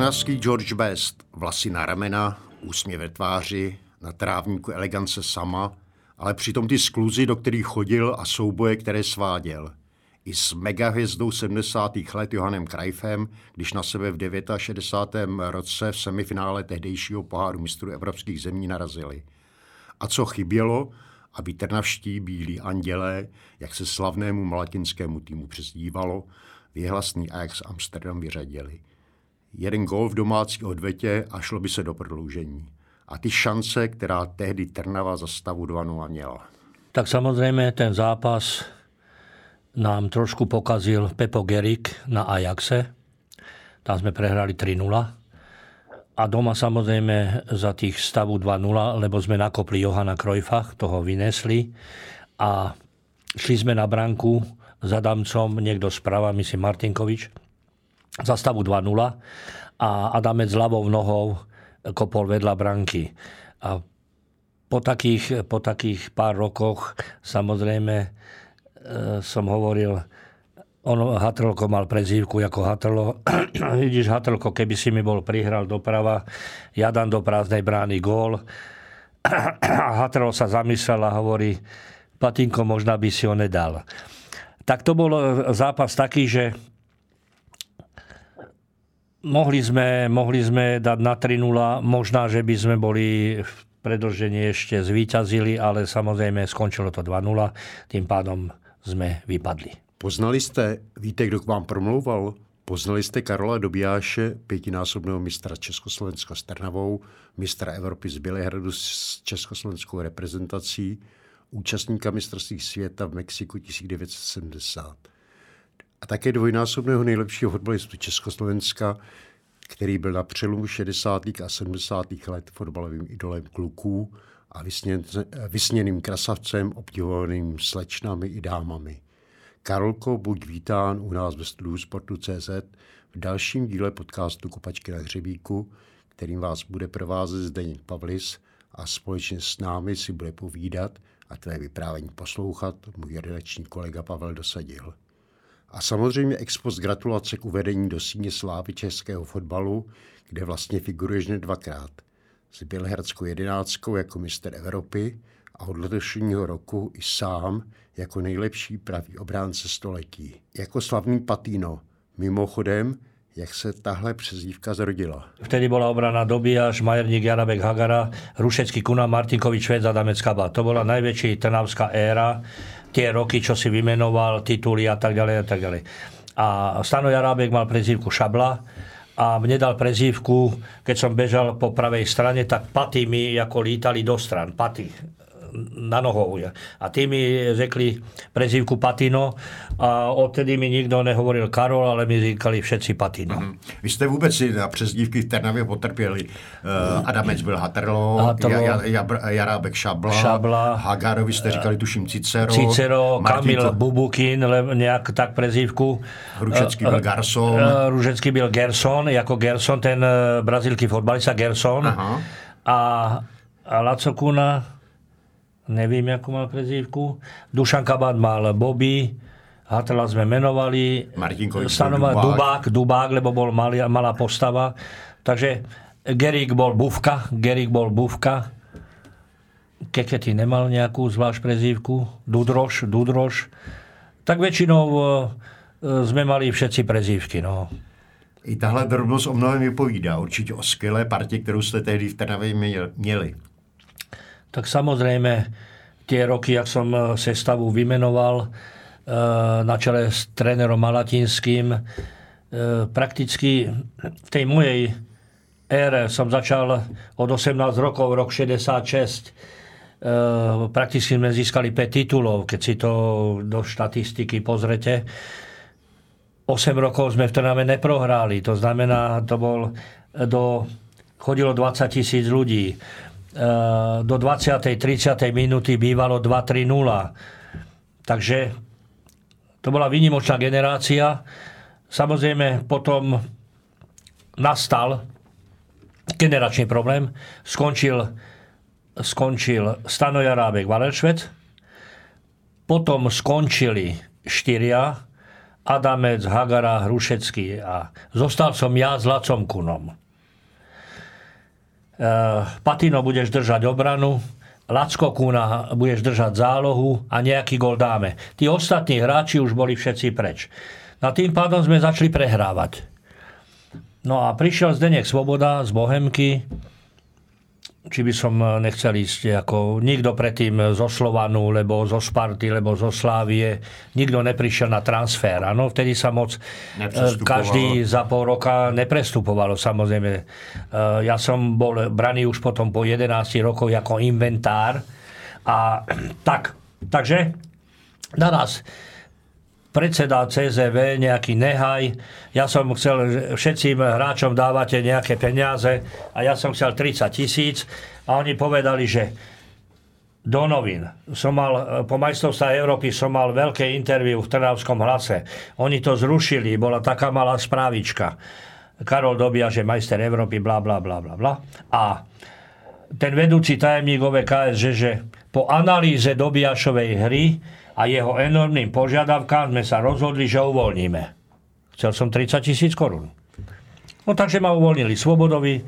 Trnavský George Best, vlasy na ramena, úsměv ve tváři, na trávníku elegance sama, ale přitom ty skluzy, do kterých chodil a souboje, které sváděl. I s megahvězdou 70. let Johanem Krajfem, když na sebe v 69. roce v semifinále tehdejšího poháru mistrů evropských zemí narazili. A co chybělo, aby trnavští bílí andělé, jak se slavnému malatinskému týmu přezdívalo, vyhlasný Ajax Amsterdam vyřadili. Jeden gol v domácí odvetě a šlo by se do prodloužení a ty šance, která tehdy Trnava za stavu 2-0 měla. Tak samozrejme ten zápas nám trošku pokazil Pepo Gerik na Ajaxe. Tam sme prehrali 3-0. A doma samozrejme za tých stavu 2-0, lebo sme nakopli Johana Krojfa, toho vynesli. A šli sme na branku za Adamcom, niekto sprava, myslím Martinkovič, za stavu 2-0 a Adamec ľavou nohou kopol vedľa branky. A po takých, po takých pár rokoch samozrejme e, som hovoril, on Hatrlko mal prezývku ako Hatrlo. Vidíš, Hatrlko, keby si mi bol prihral doprava, ja dám do prázdnej brány gól. A Hatrlo sa zamyslel a hovorí, Patinko, možná by si ho nedal. Tak to bol zápas taký, že mohli sme, mohli sme dať na 3-0, možná, že by sme boli v predlžení ešte zvíťazili, ale samozrejme skončilo to 2-0, tým pádom sme vypadli. Poznali jste, víte, kdo k vám promlouval? Poznali jste Karola Dobijáše, pětinásobného mistra Československa s Trnavou, mistra Evropy z Bělehradu s československou reprezentací, účastníka mistrovství světa v Mexiku 1970 a také dvojnásobného nejlepšího fotbalistu Československa, který byl na přelomu 60. a 70. let fotbalovým idolem kluků a vysněným krasavcem, obdivovaným slečnami i dámami. Karolko, buď vítán u nás ve studiu Sportu.cz v dalším díle podcastu Kopačky na hřebíku, kterým vás bude provázet Zdeněk Pavlis a společně s námi si bude povídat a tvé vyprávění poslouchat můj redakční kolega Pavel Dosadil. A samozřejmě expost gratulace k uvedení do síně slávy českého fotbalu, kde vlastně figuruješ hned dvakrát. S Bělehradskou jedenáctkou jako mistr Evropy a od letošního roku i sám jako nejlepší pravý obránce století. Jako slavný Patino. Mimochodem, jak se tahle přezdívka zrodila? Vtedy bola obrana Dobiaš, Majerník, Jarabek, Hagara, Rušecký, Kuna, Martinkovič, Švec a Damec Kaba. To bola najväčší trnavská éra tie roky, čo si vymenoval, tituly a tak ďalej a tak ďalej. A Stano Jarábek mal prezývku Šabla a mne dal prezývku, keď som bežal po pravej strane, tak paty mi ako lítali do stran. Paty na nohou. A tí mi řekli prezývku Patino a odtedy mi nikto nehovoril Karol, ale mi říkali všetci Patino. Mm-hmm. Vy jste vůbec na přezdívky v Trnavě potrpěli. Uh, Adamec byl Hatrlo, Hatrlo ja, ja, Jarábek Šabla, Šabla, Hagarovi jste říkali tuším Cicero, Cicero Kamil Bubukin, nějak tak prezývku. Hrušecký byl Garson. Hrušecký byl Gerson, jako Gerson, ten brazilský fotbalista Gerson. Aha. A, a Laco Kuna, neviem, ako mal prezývku. Dušan Kabát mal Bobby, Hatrla sme menovali. Martinkovič Stanova, Dubák. Dubák, Dubák, lebo bol malý, malá postava. Takže Gerik bol Bufka, Gerik bol Bufka. Kekety nemal nejakú zvlášť prezývku. Dudroš, Dudroš. Tak väčšinou e, sme mali všetci prezývky. No. I tahle drobnost o mnohem vypovídá. Určitě o skvělé partě, kterou jste tehdy v Trnavě měli tak samozrejme tie roky, jak som eh, sestavu vymenoval, eh, na čele s trénerom Malatinským, eh, prakticky v tej mojej ére som začal od 18 rokov, rok 66. Prakticky sme získali 5 titulov, keď si to do štatistiky pozrete. 8 rokov sme v Trnave neprohrali. To znamená, to bol do, chodilo 20 tisíc ľudí. E, do 20. 30. minúty bývalo 2-3-0. Takže to bola výnimočná generácia. Samozrejme potom nastal generačný problém. Skončil, skončil Stano Jarábek Valeršvec. Potom skončili štyria Adamec, Hagara, Hrušecký a zostal som ja s Lacom Kunom. E, Patino budeš držať obranu, Lacko Kuna budeš držať zálohu a nejaký gol dáme. Tí ostatní hráči už boli všetci preč. Na tým pádom sme začali prehrávať. No a prišiel Zdenek Svoboda z Bohemky, či by som eh, nechcel ísť ako nikto predtým zo Slovanu, lebo zo Sparty, lebo zo Slávie. Nikto neprišiel na transfer. Ano, vtedy sa moc eh, každý za pol roka neprestupovalo, samozrejme. Eh, ja som bol braný už potom po 11 rokoch ako inventár. A tak, takže na nás predseda CZV, nejaký nehaj. Ja som chcel, všetkým hráčom dávate nejaké peniaze a ja som chcel 30 tisíc a oni povedali, že do novín. Som mal, po majstrovstve Európy som mal veľké interviu v Trnavskom hlase. Oni to zrušili, bola taká malá správička. Karol Dobia, že majster Európy, bla, bla, bla, bla, bla. A ten vedúci tajemník OVKS, že, že po analýze Dobiašovej hry a jeho enormným požiadavkám sme sa rozhodli, že uvoľníme. Chcel som 30 tisíc korún. No takže ma uvoľnili Svobodovi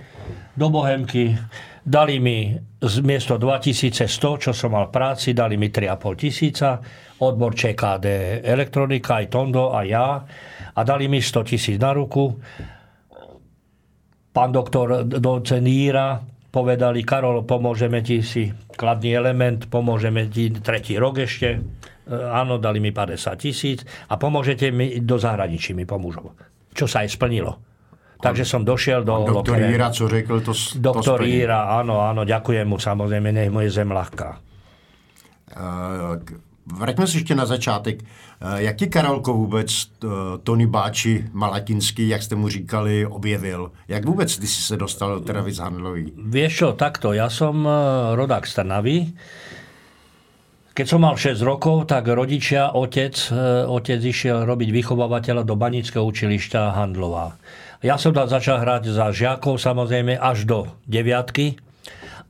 do Bohemky, dali mi z miesto 2100, čo som mal v práci, dali mi 3,5 tisíca, odbor ČKD elektronika, aj Tondo, aj ja, a dali mi 100 tisíc na ruku. Pán doktor docen Jíra povedali, Karol, pomôžeme ti si kladný element, pomôžeme ti tretí rok ešte áno, dali mi 50 tisíc a pomôžete mi do zahraničí mi pomôžu. Čo sa aj splnilo. Takže som došiel do... Doktor Jíra, co řekl, to, Doktor to Jíra, áno, áno, ďakujem mu samozrejme, nech mu je zem ľahká. Uh, vraťme se ještě na začátek. Jak ti Karolko vůbec Tony Báči Malatinský, jak jste mu říkali, objevil? Jak vůbec ty si se dostal do Trnavy z Handlový? Vieš čo, takto, ja som rodák z Trnavy. Keď som mal 6 rokov, tak rodičia, otec, e, otec išiel robiť vychovávateľa do Banického učilišťa Handlová. Ja som tam začal hrať za žiakov samozrejme až do deviatky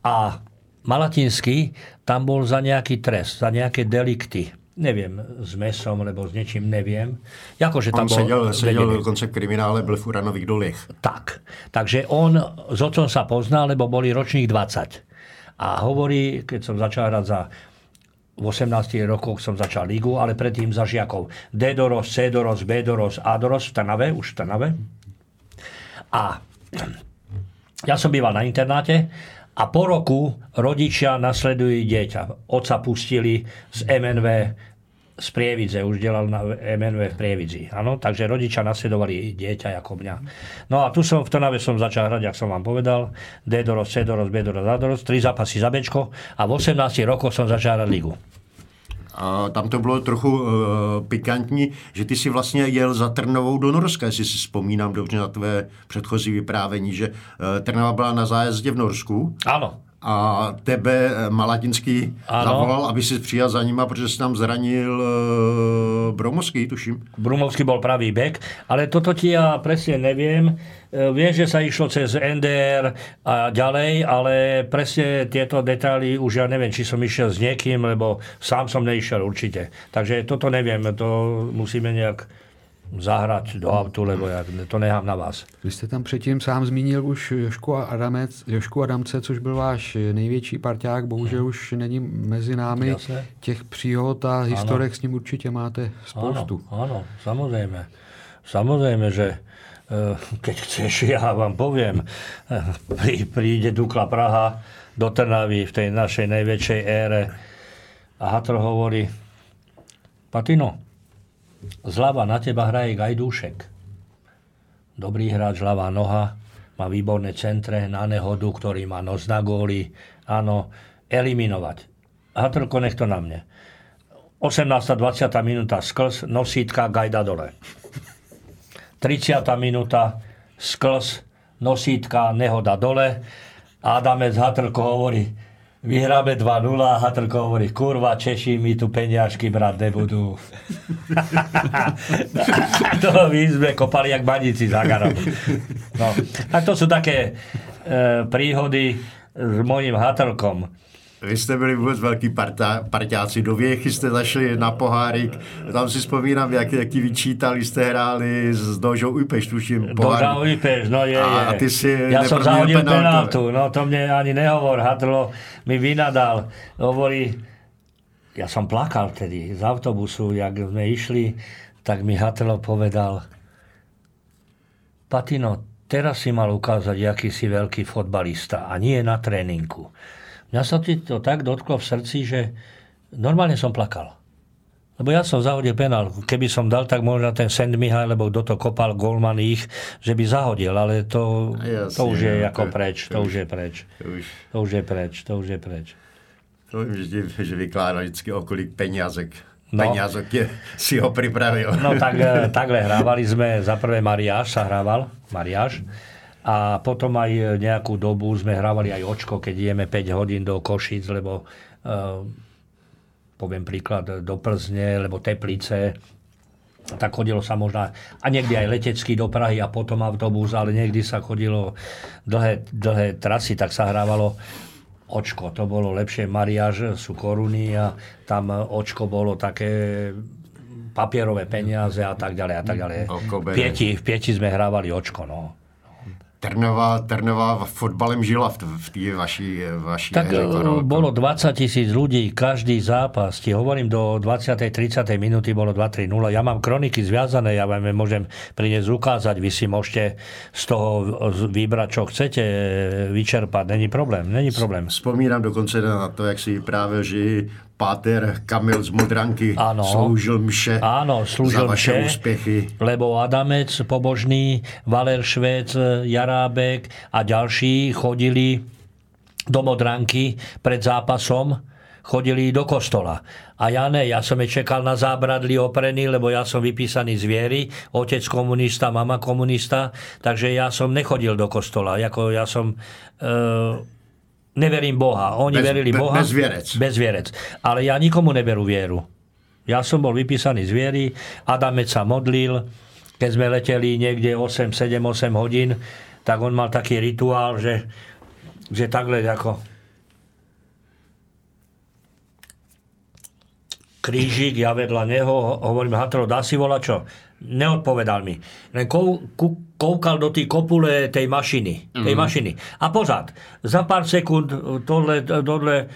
a Malatinský tam bol za nejaký trest, za nejaké delikty. Neviem, s mesom, lebo s niečím neviem. Jakože tam on bol, sedel, sedel dokonce v kriminále, byl v Uranových dolech. Tak. Takže on s otcom sa pozná, lebo boli ročník 20. A hovorí, keď som začal hrať za v 18 rokoch som začal ligu, ale predtým za žiakov D doros, C doros, B doros, A doros v Trnave, už v Trnave. A ja som býval na internáte a po roku rodičia nasledujú dieťa. Oca pustili z MNV z Prievidze, už delal na MNV v Prievidzi. Ano? Takže rodičia nasledovali dieťa ako mňa. No a tu som v Trnave som začal hrať, jak som vám povedal. D doros, C doros, B doros, A doros, tri zápasy za Bčko a v 18 rokoch som začal hrať ligu. A tam to bylo trochu uh, pikantní, že ty si vlastně jel za Trnovou do Norska, jestli si vzpomínám dobře na tvé předchozí vyprávění, že uh, Trnava byla na zájezdě v Norsku. Ano a tebe eh, Malatinský ano. zavolal, aby si přijal za nima, protože si tam zranil uh, Brumovský, tuším. Brumovský bol pravý bek, ale toto ti ja presne neviem. Uh, viem, že sa išlo cez NDR a ďalej, ale presne tieto detaily už ja neviem, či som išiel s niekým, lebo sám som neišiel určite. Takže toto neviem, to musíme nejak zahrať do autu, lebo ja to nechám na vás. Vy jste tam předtím sám zmínil už Jošku, Adamec, Jošku Adamce, což byl váš největší parťák, bohužel hmm. už není mezi námi. Jasne. Těch příhod a historek s ním určitě máte spoustu. Áno, áno samozrejme. Samozrejme, že eh, keď chceš, ja vám poviem, eh, príde Dukla Praha do Trnavy v tej našej najväčšej ére a Hatro hovorí, Patino, Zľava na teba hraje Gajdúšek. Dobrý hráč, ľavá noha, má výborné centre na nehodu, ktorý má nos na góly. Áno, eliminovať. Hatrko, nech to na mne. 18. 20. minúta sklz, nosítka, gajda dole. 30. minúta, sklz, nosítka, nehoda dole. Adamec Hatrko hovorí, vyhráme 2-0 a Hatrko hovorí, kurva, Češi mi tu peniažky brať nebudú. to my sme kopali jak baníci za garom. No. Tak to sú také e, príhody s mojím Hatrkom. Vy jste byli vůbec velký parta, parťáci. Do věchy jste zašli na pohárik. Tam si vzpomínám, jak, jak ti vyčítali, jste hráli s Dožou Ujpeš, tuším. Doža Ujpeš, no je, a, a ty si Ja som zahodil penaltu. No to mne ani nehovor. Hatlo mi vynadal. Hovorí, ja som plakal vtedy z autobusu, jak sme išli, tak mi Hatlo povedal, Patino, teraz si mal ukázať, aký si veľký fotbalista a nie na tréninku. Mňa sa ti to tak dotklo v srdci, že normálne som plakal. Lebo ja som zahodil penál. Keby som dal, tak možno ten Send Mihaj, lebo kto to kopal, Golman ich, že by zahodil, ale to, Jasne, to už je no, ako to, preč. To, to už je preč. To už, to už je preč. To už je preč. To vím, že, že vykládá vždycky o kolik peniazek No. Peniazok je, si ho pripravil. No tak, eh, takhle hrávali sme, za prvé Mariáš sa hrával, Mariáš. A potom aj nejakú dobu sme hrávali aj očko, keď ideme 5 hodín do Košic, lebo uh, poviem príklad do Plzne, lebo Teplice, tak chodilo sa možno a niekde aj letecky do Prahy a potom autobus, ale niekdy sa chodilo dlhé, dlhé trasy, tak sa hrávalo očko. To bolo lepšie. Mariáž sú koruny a tam očko bolo také papierové peniaze a tak ďalej a tak ďalej. V pieti, v pieti sme hrávali očko, no. Trnová, Trnová fotbalem žila v, v té vaší, vaší Tak hře, bolo 20 tisíc ľudí každý zápas. Ti hovorím, do 20. 30. minúty bolo 2-3-0. Ja mám kroniky zviazané, ja vám môžem priniesť ukázať. Vy si môžete z toho vybrať, čo chcete, vyčerpať. Není problém, není problém. Vzpomínám dokonce na to, jak si právě, že páter Kamil z Modranky áno, slúžil mše áno, slúžil za vaše mše, úspechy. Lebo Adamec, Pobožný, Valer Švec, Jarábek a ďalší chodili do Modranky pred zápasom, chodili do kostola. A ja ne, ja som je čekal na zábradli oprený, lebo ja som vypísaný z viery, otec komunista, mama komunista, takže ja som nechodil do kostola. Jako ja som... E, neverím Boha. Oni bez, verili Boha. Bezvierec. Bezvierec. Ale ja nikomu neberú vieru. Ja som bol vypísaný z viery, Adamec sa modlil, keď sme leteli niekde 8, 7, 8 hodín, tak on mal taký rituál, že, že takhle ako krížik, ja vedľa neho, hovorím, Hatro, dá si volať čo? Neodpovedal mi. Len kou, koukal do tej kopule tej mašiny. Tej mm. mašiny. A pozad, za pár sekúnd tohle, tohle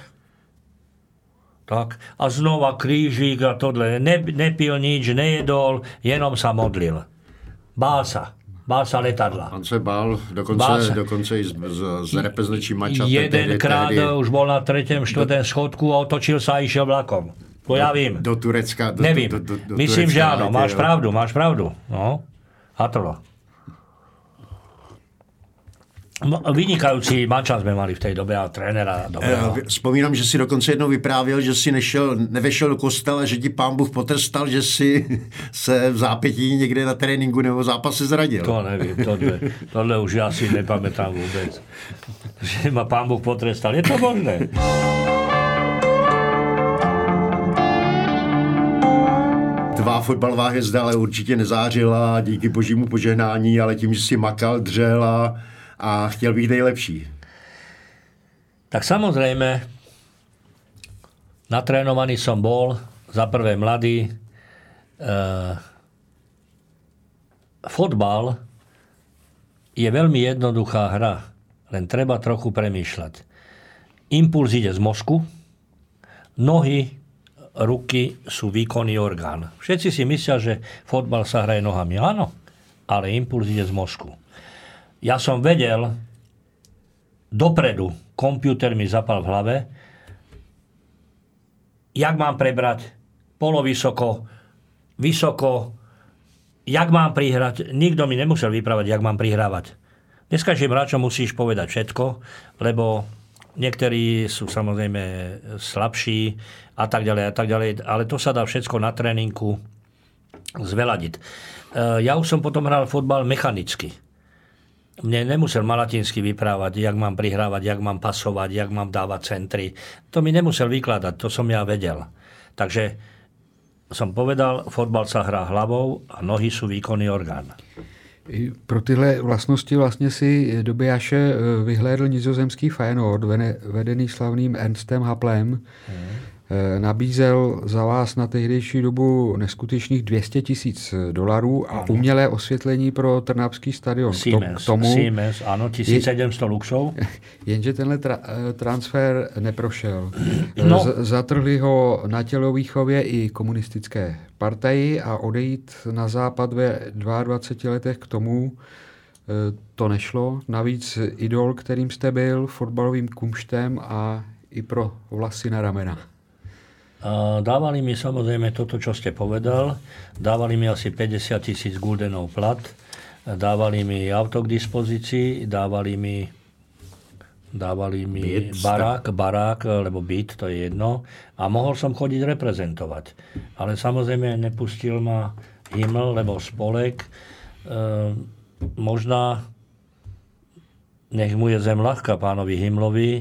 tak, a znova krížik a tohle. Ne, nepil nič, nejedol, jenom sa modlil. Bál sa. Bál sa letadla. On sa bál, dokonce, bál sa. dokonce i z, z, z reprezentačí mača. Jedenkrát už bol na tretiem, štvrtém schodku a otočil sa a išiel vlakom. To ja vím. Do Turecka. Do, Nevím. Do, do, do, Myslím, že áno. Máš pravdu, máš pravdu. No. Hatolo. Vynikajúci mančan sme mali v tej dobe a trénera. Dobrého. Vzpomínám, že si dokonce jednou vyprávěl, že si nešel, nevešel do kostela, že ti pán Bůh potrestal, že si se v zápětí někde na tréninku nebo zápase zradil. To nevím, tohle, tohle už ja si nepamätám vůbec. Že ma pán Bůh potrestal. Je to možné. Tvá fotbalová hvězda ale určitě nezářila díky božímu požehnání, ale tím, že si makal, dřel a, a chtěl být nejlepší. Tak samozrejme, natrénovaný som bol, za prvé mladý. E, fotbal je veľmi jednoduchá hra, len treba trochu premýšľať. Impuls ide z mozku, nohy ruky sú výkonný orgán. Všetci si myslia, že fotbal sa hraje nohami. Áno, ale impuls ide z mozku. Ja som vedel, dopredu, počítač mi zapal v hlave, jak mám prebrať polovysoko, vysoko, jak mám prihrať. Nikto mi nemusel vyprávať, jak mám prihrávať. Dneska, že musíš povedať všetko, lebo Niektorí sú samozrejme slabší a tak ďalej a tak ďalej, ale to sa dá všetko na tréninku zveladiť. Ja už som potom hral fotbal mechanicky. Mne nemusel Malatinsky vyprávať, jak mám prihrávať, jak mám pasovať, jak mám dávať centry. To mi nemusel vykladať, to som ja vedel. Takže som povedal, fotbal sa hrá hlavou a nohy sú výkonný orgán. Pro tyhle vlastnosti vlastně si Dobiaše eh, vyhlédl nizozemský Feyenoord, vedený slavným Ernstem Haplem. Hmm. Eh, nabízel za vás na tehdejší dobu neskutečných 200 tisíc dolarů a umělé osvětlení pro Trnavský stadion. Siemens, k tomu, Siemens, ano, 1700 luxů. Jenže tenhle tra- eh, transfer neprošel. No. Z- zatrhli ho na tělovýchově i komunistické partaji a odejít na západ ve 22 letech k tomu to nešlo. Navíc idol, kterým jste byl, fotbalovým kumštem a i pro vlasy na ramena. Dávali mi samozrejme toto, čo ste povedal. Dávali mi asi 50 tisíc guldenov plat. Dávali mi auto k dispozícii, dávali mi dávali mi byt, barák, barák, lebo byt, to je jedno. A mohol som chodiť reprezentovať. Ale samozrejme nepustil ma Himmel, lebo spolek e, možná nech mu je zem ľahká pánovi Himlovi,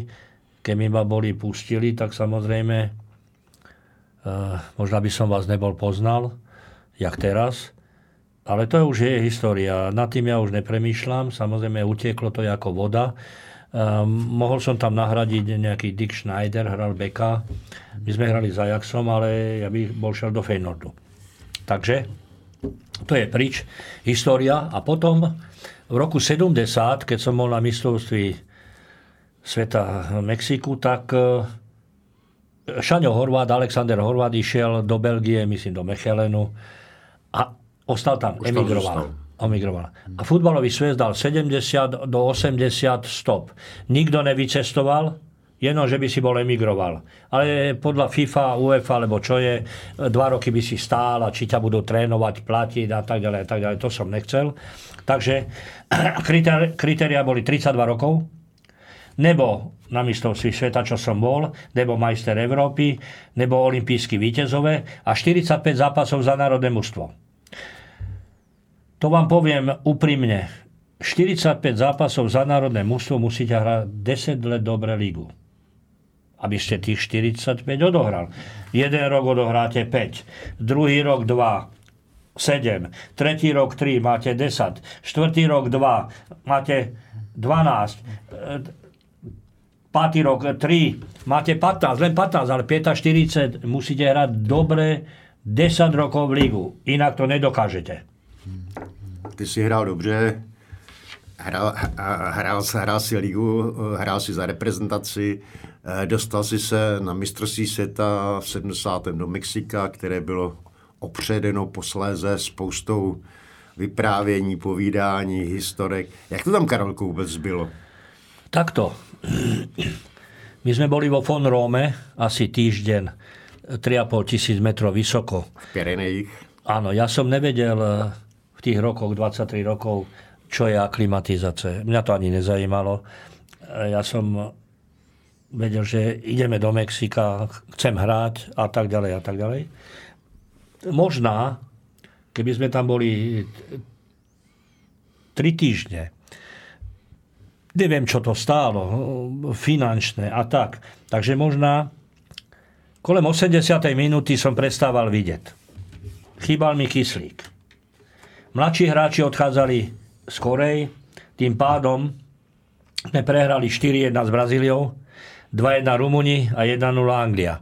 keby ma boli pustili, tak samozrejme možno by som vás nebol poznal, jak teraz, ale to už je história. Nad tým ja už nepremýšľam, samozrejme utieklo to ako voda. Um, mohol som tam nahradiť nejaký Dick Schneider, hral Beka. My sme hrali za Ajaxom, ale ja by bol šel do Feynordu. Takže to je prič história. A potom v roku 70, keď som bol na mistrovství sveta Mexiku, tak uh, Šaňo Horvát, Alexander Horvát išiel do Belgie, myslím do Mechelenu a ostal tam, Už emigroval. emigroval. A futbalový svet dal 70 do 80 stop. Nikto nevycestoval, jenom, že by si bol emigroval. Ale podľa FIFA, UEFA, alebo čo je, dva roky by si stál a či ťa budú trénovať, platiť a tak ďalej, a tak ďalej. To som nechcel. Takže kritéria boli 32 rokov, nebo na mistrovství sveta, čo som bol, nebo majster Európy, nebo olimpijský víťazové a 45 zápasov za národné mužstvo. To vám poviem úprimne. 45 zápasov za národné mužstvo musíte hrať 10 let dobre lígu. Aby ste tých 45 odohral. Jeden rok odohráte 5, druhý rok 2, 7, tretí rok 3, máte 10, štvrtý rok 2, máte 12, 5. rok 3, máte 15, len 15, ale 45 musíte hrať dobre 10 rokov v ligu, inak to nedokážete. Ty si hrál dobře, hrál, hrál, hrál si ligu, hrál si za reprezentaci, eh, dostal si se na mistrovství světa v 70. do Mexika, které bylo opředeno posléze spoustou vyprávění, povídání, historek. Jak to tam Karolku vůbec bylo? Takto. My sme boli vo Von Rome asi týždeň, 3,5 tisíc metrov vysoko. V Pirenejich. Áno, ja som nevedel eh, v tých rokoch, 23 rokov, čo je aklimatizácia. Mňa to ani nezajímalo. Eh, ja som vedel, že ideme do Mexika, chcem hrať a tak ďalej a tak ďalej. Možná, keby sme tam boli tri týždne, neviem, čo to stálo, finančné a tak. Takže možná kolem 80. minúty som prestával vidieť. Chýbal mi kyslík. Mladší hráči odchádzali skorej, tým pádom sme prehrali 4-1 s Brazíliou, 2-1 Rumuni a 1-0 Anglia.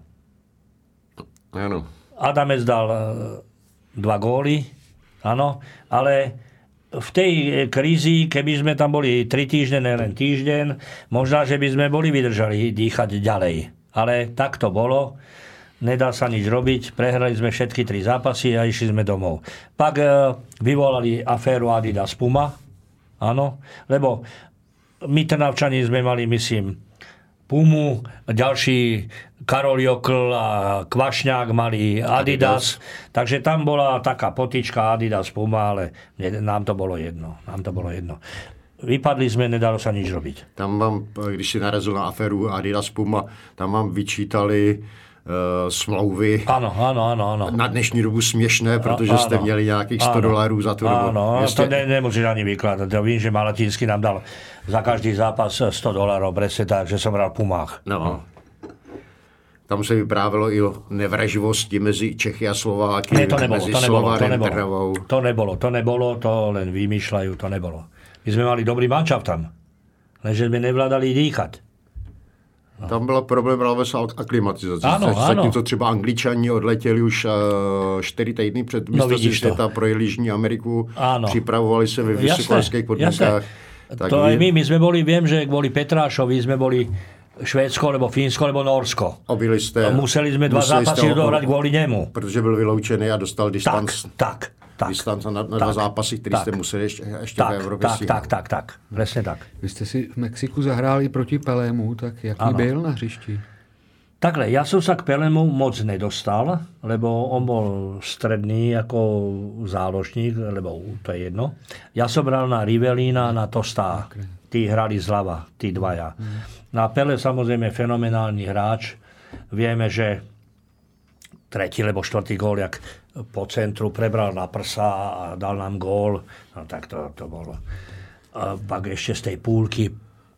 Áno. Adamec dal e, dva góly, áno, ale v tej krízi, keby sme tam boli 3 týždne, len týždeň, možno, že by sme boli vydržali dýchať ďalej. Ale tak to bolo. Nedá sa nič robiť. Prehrali sme všetky tri zápasy a išli sme domov. Pak e, vyvolali aféru Adidas Puma. Áno, lebo my Trnavčani sme mali, myslím, Pumu, ďalší Karol Jokl a Kvašňák mali Adidas. Adidas. Takže tam bola taká potička Adidas Puma, ale nám to bolo jedno. Nám to bolo jedno. Vypadli sme, nedalo sa nič robiť. Tam vám, když si narazil na aféru Adidas Puma, tam vám vyčítali smlouvy. Ano, ano, ano, ano. Na dnešní dobu směšné, protože ano, jste měli nějakých 100 ano, dolarů za tu dobu. Ano, Ještě... to ne, nemůžeš ani vykládat. Já vím, že Malatínsky nám dal za každý zápas 100 dolarů, presne tak, že jsem hral Pumách. No. Tam se vyprávělo i o nevraživosti mezi Čechy a Slováky. Ne, to nebolo, mezi to nebolo, to nebolo. To nebolo, to nebolo, to len vymýšľajú, to nebolo. My sme mali dobrý mančav tam, lenže sme nevládali dýchať. No. Tam byl problém právě s aklimatizací. Ano, Zatímco třeba Angličani odletěli už uh, čtyři týdny před no, světa, projeli Jižní Ameriku, ano. připravovali se ve vysokorských podmínkách. Tak to aj my, my sme boli, viem, že kvôli Petrášovi sme boli Švédsko, nebo Fínsko, nebo Norsko. A byli jste, museli sme dva zápasy dohrať kvôli nemu. Protože byl vyloučený a dostal distanc. Tak, tak. Tak, distanc na, na tak, dva zápasy, které jste museli ještě, ještě tak, v Evropě tak, tak, tak, tak, presne tak. Vy jste si v Mexiku zahráli proti Pelému, tak jaký ano. byl na hřišti? Takhle, ja som sa k Pelemu moc nedostal, lebo on bol stredný ako záložník, lebo to je jedno. Ja som hral na Rivelina, na Tostá. Tí hrali zľava, tí dvaja. Na Pele samozrejme fenomenálny hráč. Vieme, že tretí alebo štvrtý gól, jak po centru prebral na prsa a dal nám gól. No tak to, to bolo. A pak ešte z tej púlky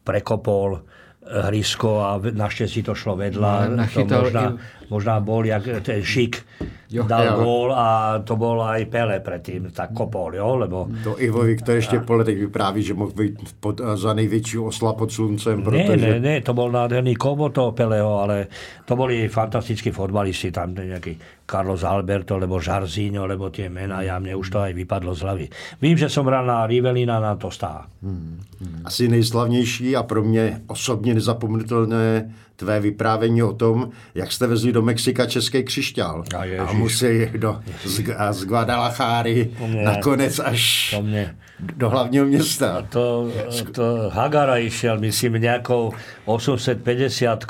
prekopol hrysko a našťastie to šlo vedľa. No, to možná. Možná bol jak ten šik jo, dal jo. gól a to bol aj Pele predtým, tak kopol, jo, lebo... To Ivovi, ktorý ešte po letech vypráví, že mohl byť pod, za největší osla pod sluncem, protože... Ne, ne, ne, to bol nádherný kovo toho Peleho, ale to boli fantastickí fotbalisti, tam nejaký Carlos Alberto, lebo Žarzíňo, lebo tie mená, ja mne už to aj vypadlo z hlavy. Vím, že som hral na Rivelina, na to stá. Hmm, hmm. Asi nejslavnější a pro mě osobně nezapomenutelné tvé vyprávění o tom, jak jste vezli do Mexika český křišťál. A, a musí do, z, a z Guadalajary nakonec až to mě. do hlavního města. To, to Hagara išiel, myslím, nejakou 850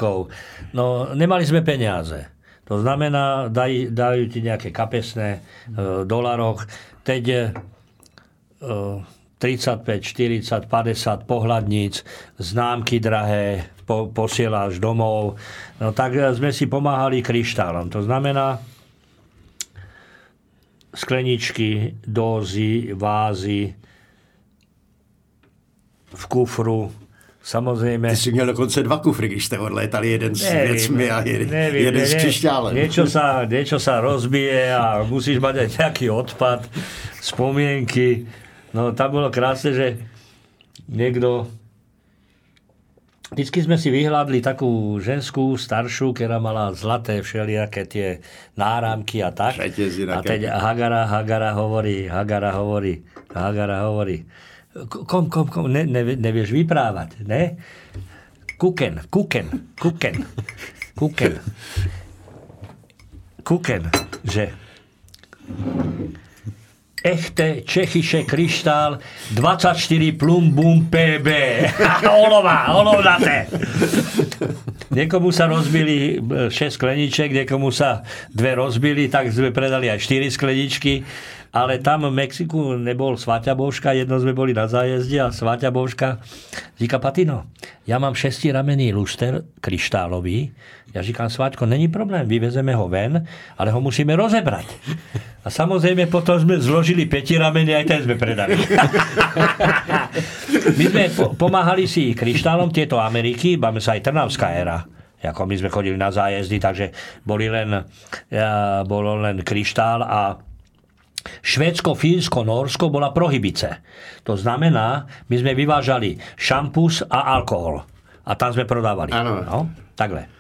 No, nemali sme peniaze. To znamená, daj, dajú ti nejaké kapesné uh, dolaroch. Teď uh, 35, 40, 50 pohľadníc, známky drahé, po, posieláš domov. No tak sme si pomáhali kryštálom. To znamená skleničky, dózy, vázy v kufru, Samozrejme. Ty si měl dokonce dva kufry, když jste odlétali, jeden s nevím, věcmi a jeden, nevím, jeden ne, s křišťálem. Niečo sa, niečo sa rozbije a musíš mať aj nejaký odpad, spomienky. No tam bolo krásne, že niekto Vždycky sme si vyhľadli takú ženskú, staršiu, ktorá mala zlaté všelijaké tie náramky a tak. A teď Hagara, Hagara hovorí, Hagara hovorí, Hagara hovorí, kom, kom, kom, ne, ne, nevieš vyprávať, ne? Kuken, kuken, kuken, kuken. Kuken, že echte Čechyše kryštál 24 plumbum PB. Olová, olovnaté. Niekomu sa rozbili 6 skleniček, niekomu sa dve rozbili, tak sme predali aj 4 skleničky ale tam v Mexiku nebol Svaťa Božka, jedno sme boli na zájezde a Svaťa Božka říká, Patino, ja mám šestiramený luster kryštálový, ja říkám, Svaťko, není problém, vyvezeme ho ven, ale ho musíme rozebrať. A samozrejme potom sme zložili rameny, aj ten sme predali. my sme pomáhali si kryštálom tieto Ameriky, máme sa aj Trnavská éra ako my sme chodili na zájezdy, takže boli len, bolo len kryštál a Švédsko, Fínsko, Norsko bola prohybice. To znamená, my sme vyvážali šampus a alkohol. A tam sme prodávali. Ano. No, takhle.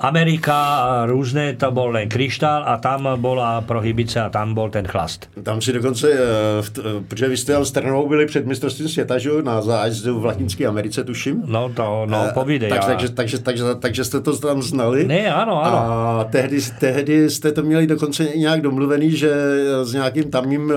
Amerika různé, to bol len kryštál a tam bola prohybice a tam bol ten chlast. Tam si dokonce, eh, protože vy jste tam s Trnovou byli před mistrovstvím světa, že na zájezdu v Latinské Americe, tuším. No to, no eh, povídej. Tak, takže, takže, takže, takže, jste to tam znali. Ne, ano, ano. A tehdy, tehdy jste to měli dokonce nějak domluvený, že s nějakým tamním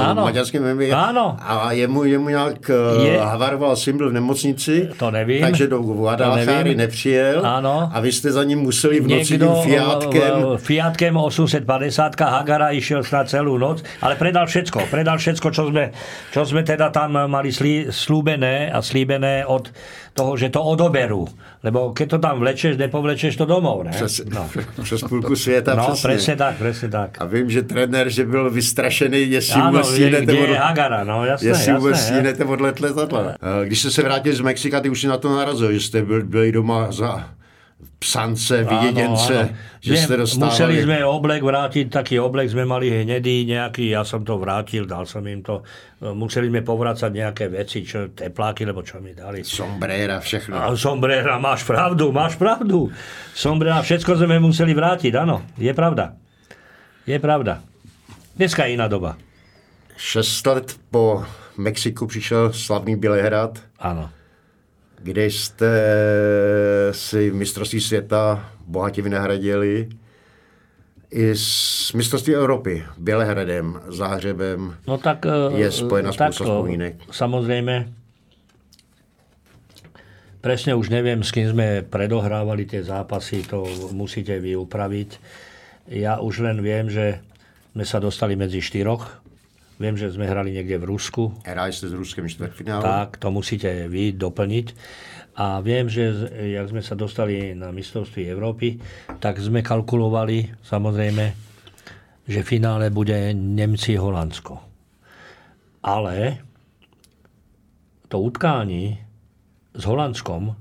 ano. maďarským MMA. Ano. A jemu, jemu nějak je. havaroval symbol v nemocnici. To nevím. Takže do Guadalajary nepřijel. Ano. A vy jste za ním museli v noci Niekto, Fiatkem... Fiatkem 850 Hagara išiel na celú noc, ale predal všetko. Predal všetko, čo sme, čo sme teda tam mali slí, slúbené a slíbené od toho, že to odoberú. Lebo keď to tam vlečeš, nepovlečeš to domov, ne? Přes, no. přes půlku světa, No, přesně. přesně tak, přesně tak. A vím, že trenér, že byl vystrašený, jestli ano, vůbec od... je Hagara, no, jasné, jestli vůbec stínete odlet letadla. Když jste se vrátil z Mexika, ty už si na to narazil, že jste byli doma za psance, áno, áno. že ste dostávali... Museli sme oblek vrátiť, taký oblek sme mali hnedý nejaký, ja som to vrátil, dal som im to. Museli sme povrácať nejaké veci, čo, tepláky, lebo čo mi dali. Sombrera, všechno. A sombrera, máš pravdu, máš pravdu. Sombrera, všetko sme museli vrátiť, áno, je pravda. Je pravda. Dneska je iná doba. 6 let po Mexiku přišel slavný Bělehrad. Áno kde jste si mistrovství světa bohatě vynahradili i s mistrovství Evropy, Bělehradem, Záhřebem no tak, je spojena spousta spomínek. Samozrejme, presne už neviem, s kým sme predohrávali tie zápasy, to musíte vy upraviť. Ja už len viem, že sme sa dostali medzi štyroch Viem, že sme hrali niekde v Rusku. Hrali ste s Ruskem štvrtfinále. Tak, to musíte vy doplniť. A viem, že jak sme sa dostali na mistrovství Európy, tak sme kalkulovali samozrejme, že finále bude Nemci-Holandsko. Ale to utkání s Holandskom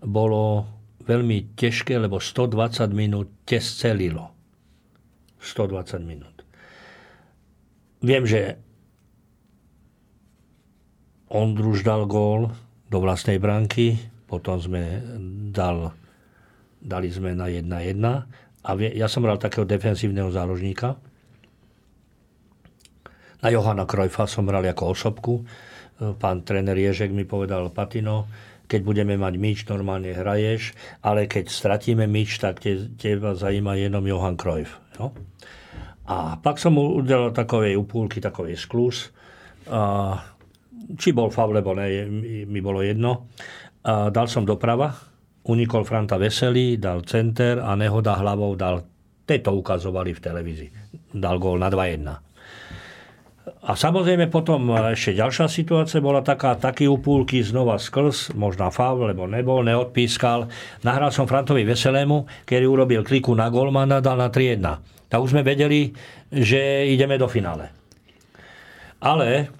bolo veľmi ťažké, lebo 120 minút te scelilo. 120 minút. Viem, že Ondruž dal gól do vlastnej branky, potom sme dal, dali sme na 1-1 a ja som hral takého defensívneho záložníka. Na Johana Krojfa som hral ako osobku. Pán tréner Ježek mi povedal, Patino, keď budeme mať myč, normálne hraješ, ale keď stratíme myč, tak te, teba zajíma jenom Johan Krojf. No? A pak som mu udelal takovej upúlky, takovej sklus. A, či bol faul, lebo ne, mi bolo jedno. A dal som doprava, unikol Franta Veselý, dal center a nehoda hlavou dal, to ukazovali v televízii, dal gól na 2-1. A samozrejme potom ešte ďalšia situácia bola taká, taký upúlky znova sklz, možná faul, lebo nebol, neodpískal. Nahral som Frantovi Veselému, ktorý urobil kliku na golmana, dal na 3-1 tak už sme vedeli, že ideme do finále. Ale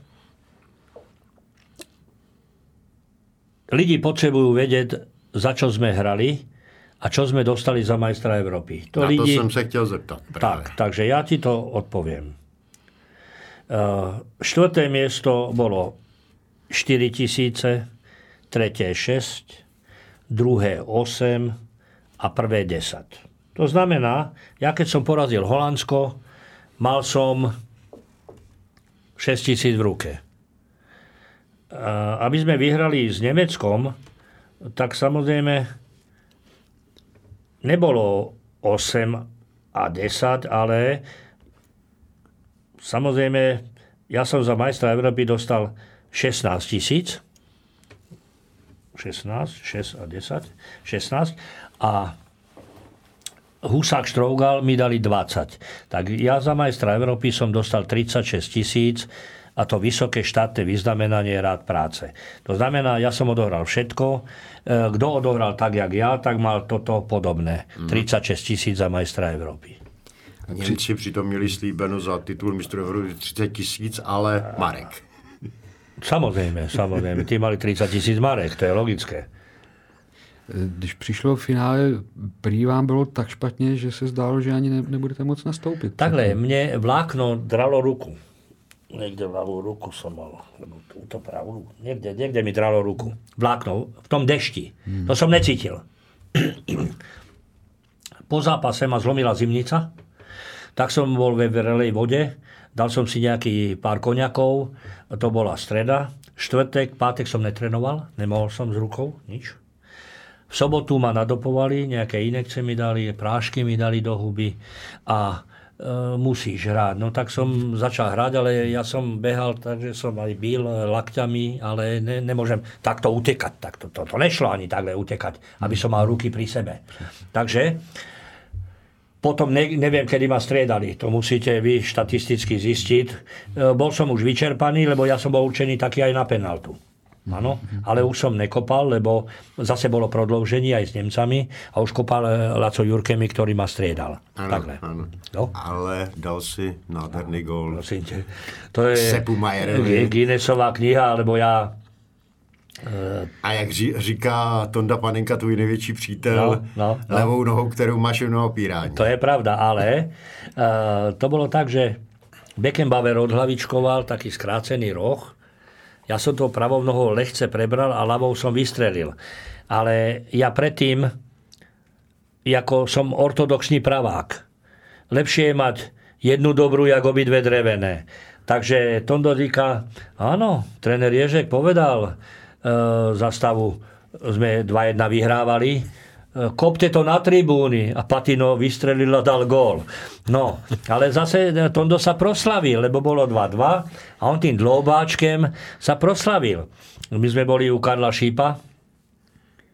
lidi potrebujú vedieť, za čo sme hrali a čo sme dostali za majstra Európy. To Na lidi... to som sa chcel zeptat. Tak, takže ja ti to odpoviem. Uh, štvrté miesto bolo 4 tisíce, tretie 6, druhé 8 a prvé 10. To znamená, ja keď som porazil Holandsko, mal som 6 tisíc v ruke. Aby sme vyhrali s Nemeckom, tak samozrejme nebolo 8 a 10, ale samozrejme ja som za majstra Európy dostal 16 tisíc. 16, 6 a 10, 16. A Husák Štrougal mi dali 20. Tak ja za majstra Európy som dostal 36 tisíc a to vysoké štátne vyznamenanie rád práce. To znamená, ja som odohral všetko. E, kto odohral tak, jak ja, tak mal toto podobné. 36 mhm. tisíc za majstra Európy. Němci přitom měli slíbeno za titul mistru Evropy 30 tisíc, ale Marek. Samozrejme, samozrejme. Tí mali 30 tisíc Marek, to je logické. Když přišlo v finále, prý vám bylo tak špatně, že se zdálo, že ani ne, nebudete moc nastoupit. Takhle, mne vlákno dralo ruku. Niekde ľavú ruku som mal, túto pravú. Niekde, niekde mi dralo ruku. Vlákno, v tom dešti. Hmm. To som necítil. po zápase ma zlomila zimnica, tak som bol ve vrelej vode, dal som si nejaký pár koňakov, to bola streda, štvrtek, pátek som netrenoval, nemohol som s rukou, nič v sobotu ma nadopovali, nejaké inekce mi dali, prášky mi dali do huby a musíš hrať. No tak som začal hrať, ale ja som behal, takže som aj bil lakťami, ale ne, nemôžem takto utekať. Tak to, to, to nešlo ani takhle utekať, aby som mal ruky pri sebe. Takže potom ne, neviem, kedy ma striedali. To musíte vy štatisticky zistiť. E, bol som už vyčerpaný, lebo ja som bol určený taký aj na penaltu. Áno, ale už som nekopal, lebo zase bolo prodlouženie aj s Nemcami a už kopal e, Laco Jurkemi, ktorý ma striedal. Ano, Takhle. Ano. No? Ale dal si nádherný gól. To je Sepu Guinnessová kniha, alebo ja a jak říká Tonda Panenka, tvůj největší přítel, no, no, no. levou nohou, kterou máš na opírání. To je pravda, ale uh, to bolo tak, že Beckenbauer odhlavičkoval taký skrácený roh. Ja som to pravou nohou lehce prebral a ľavou som vystrelil. Ale ja predtým, ako som ortodoxný pravák, lepšie je mať jednu dobrú, ako obidve drevené. Takže Tondo říká, áno, tréner Ježek povedal, E, za stavu sme 2-1 vyhrávali. E, kopte to na tribúny a Patino vystrelil a dal gól. No, ale zase Tondo sa proslavil, lebo bolo 2-2 a on tým dlobáčkem sa proslavil. My sme boli u Karla Šípa.